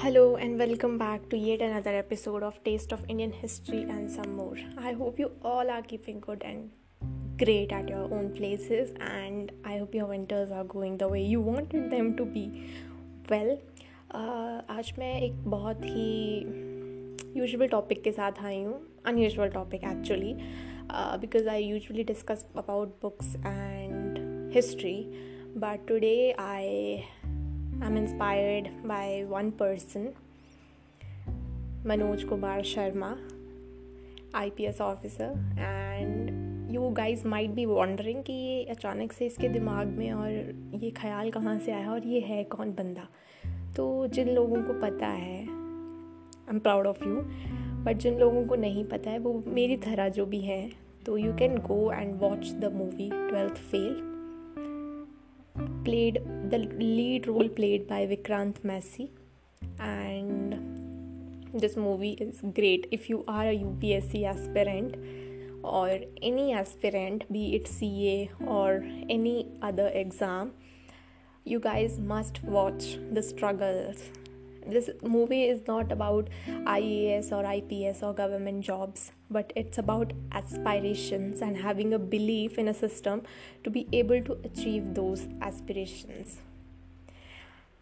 And welcome back to yet another episode of Taste of Indian History and some more. I hope you all are keeping good and great at your own places, and I hope your winters are going the way you wanted them to be. Well, uh, आज मैं एक बहुत ही usual topic के साथ आई हूँ unusual topic actually because I usually discuss about books and history but today I I'm inspired by one person, Manoj Kumar Sharma, IPS officer, and you guys might be wondering कि ये अचानक से इसके दिमाग में और ये ख्याल कहाँ से आया और ये है कौन बंदा? तो जिन लोगों को पता है I am proud of you but जिन लोगों को नहीं पता है वो मेरी तरह जो भी है तो you can go and watch the movie twelfth fail played the lead role played by Vikrant Massey and this movie is great. If you are a UPSC aspirant or any aspirant be it CA or any other exam you guys must watch the struggles this movie is not about IAS or IPS or government jobs, but it's about aspirations and having a belief in a system to be able to achieve those aspirations.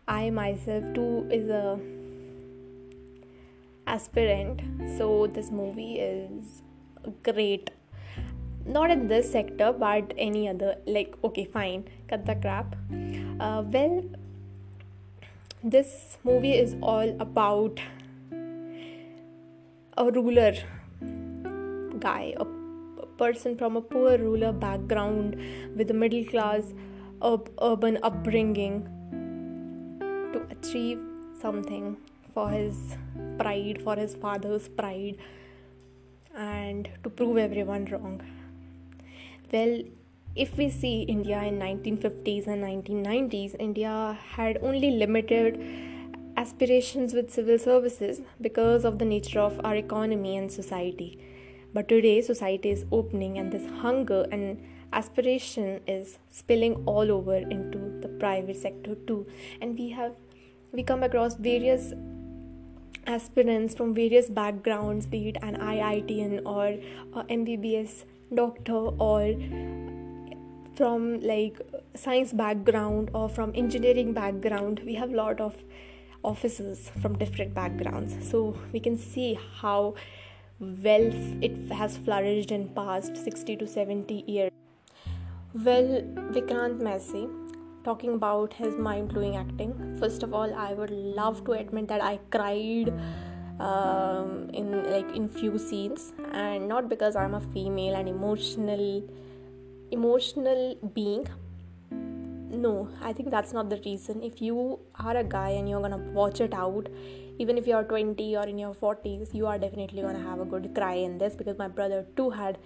I myself too is a aspirant, so this movie is great. Not in this sector, but any other. Like, okay, fine, cut the crap. Uh, well, this movie is all about a ruler guy, a, person from a poor ruler background with a middle class ur- urban upbringing to achieve something for his pride, for his father's pride, and to prove everyone wrong. Well, if we see India in 1950s and 1990s, India had only limited aspirations with civil services because of the nature of our economy and society. But today, society is opening, and this hunger and aspiration is spilling all over into the private sector too. And we have we come across various aspirants from various backgrounds, be it an IITian or MBBS doctor or from like science background or from engineering background we have a lot of officers from different backgrounds. So we can see how well it has flourished in past 60 to 70 years. Well vikrant massey talking about his mind-blowing acting first of all i would love to admit that i cried um, in like in few scenes. And not because i'm a female and emotional emotional being? No i think that's not the reason. If you are a guy and you're gonna watch it out even if you're 20 or in your 40s you are definitely gonna have a good cry in this because my brother too had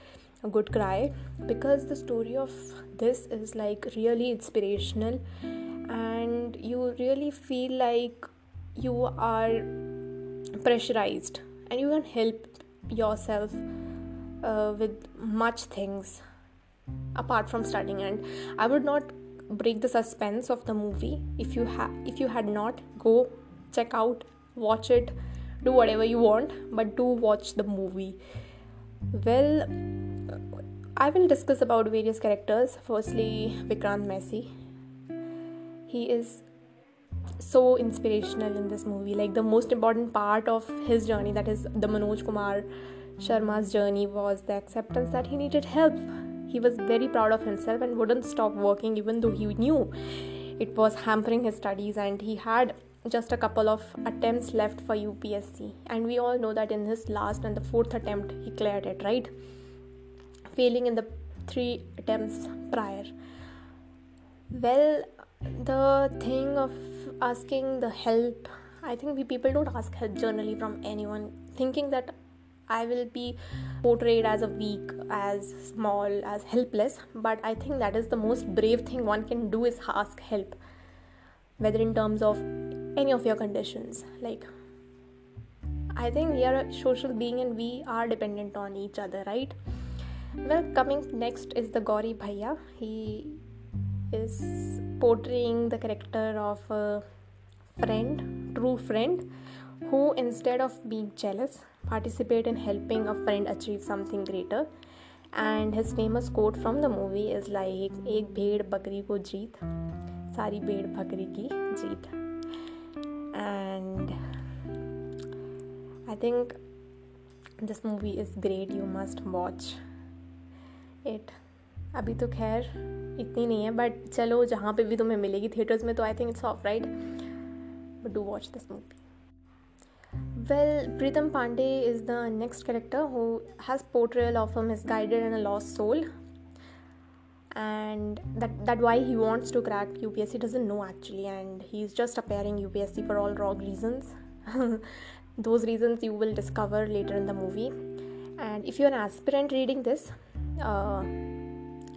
a good cry. Because the story of this is like really inspirational and you really feel like you are pressurized and you can help yourself uh, with much things apart from studying. And i would not break the suspense of the movie if you have if you had not go check out watch it do whatever you want but do watch the movie. Well i will discuss about various characters. Firstly vikrant massey. He is so inspirational in this movie. Like the most important part of his journey that is the manoj kumar sharma's journey was the acceptance that he needed help he was very proud of himself and wouldn't stop working even though he knew it was hampering his studies and he had just a couple of attempts left for UPSC. And we all know that in his last and the fourth attempt, he cleared it, right? Failing in the three attempts prior. Well, the thing of asking the help, I think we people don't ask help generally from anyone, thinking that I will be portrayed as a weak, as small, as helpless. But I think that is the most brave thing one can do is ask help, whether in terms of any of your conditions. Like, I think we are a social being and we are dependent on each other, right? Well, coming next is the Gauri Bhaiya. He is portraying the character of a friend true friend who instead of being jealous participate in helping a friend achieve something greater and his famous quote from the movie is like एक भेड़ बकरी को जीत सारी भेड़ बकरी की जीत and I think this movie is great you must watch it अभी तो खैर इतनी नहीं है बट चलो जहाँ पे भी तुम्हें मिलेगी थिएटर्स में तो I think it's off right but do watch this movie Well, Pritam Pandey is the next character who has portrayal of a misguided and a lost soul. And that that why he wants to crack UPSC he doesn't know actually, and he's just appearing UPSC for all wrong reasons. Those reasons you will discover later in the movie. And if you're an aspirant reading this, uh,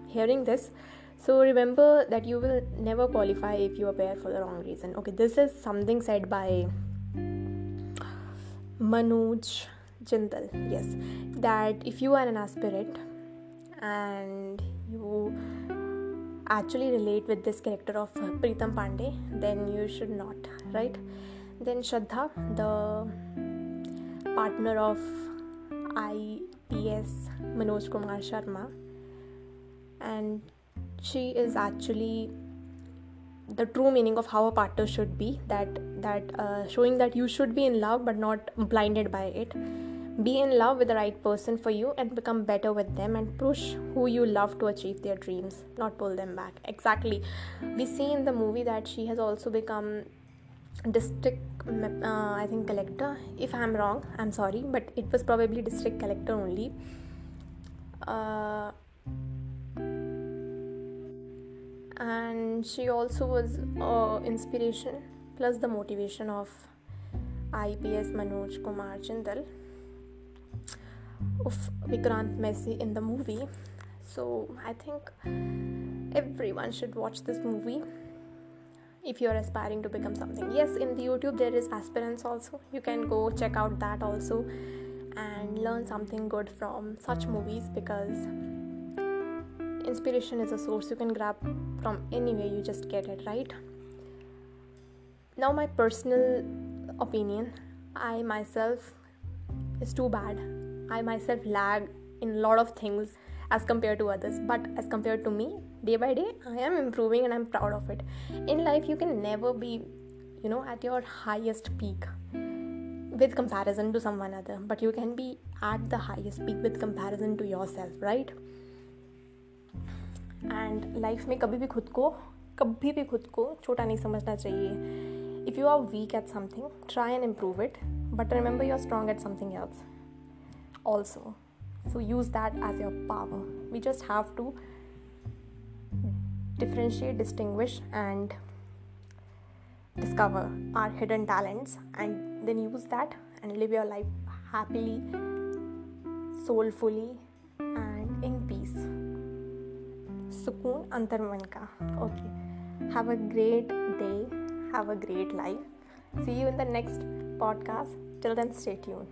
hearing this, so remember that you will never qualify if you appear for the wrong reason. Okay, this is something said by Manoj Jindal, yes, that if you are an aspirant and you actually relate with this character of Pritam Pandey, then you should not, right? Then Shraddha, the partner of IPS Manoj Kumar Sharma, and she is actually the true meaning of how a partner should be that that uh, showing that you should be in love but not blinded by it. Be in love with the right person for you and become better with them and push who you love to achieve their dreams not pull them back. Exactly. We see in the movie that she has also become district uh, i think collector. If i'm wrong i'm sorry but it was probably district collector only. Uh, and she also was uh, inspiration plus the motivation of IPS Manoj Kumar Jindal of Vikrant Massey in the movie. So I think everyone should watch this movie if you are aspiring to become something. Yes, in the YouTube there is aspirants also. You can go check out that also and learn something good from such movies because inspiration is a source. You can grab from anywhere you just get it right? Now my personal opinion. I myself is too bad. I myself lag in a lot of things as compared to others but as compared to me day by day i am improving and i'm proud of it. In life you can never be you know at your highest peak with comparison to someone other but you can be at the highest peak with comparison to yourself right and life में कभी भी खुद को, कभी भी खुद को छोटा नहीं समझना चाहिए। If you are weak at something try and improve it but remember you are strong at something else also so use that as your power we just have to differentiate distinguish and discover our hidden talents and then use that and live your life happily soulfully and सुकून अंतर मन का। Okay have a great day have a great life see you in the next podcast till then stay tune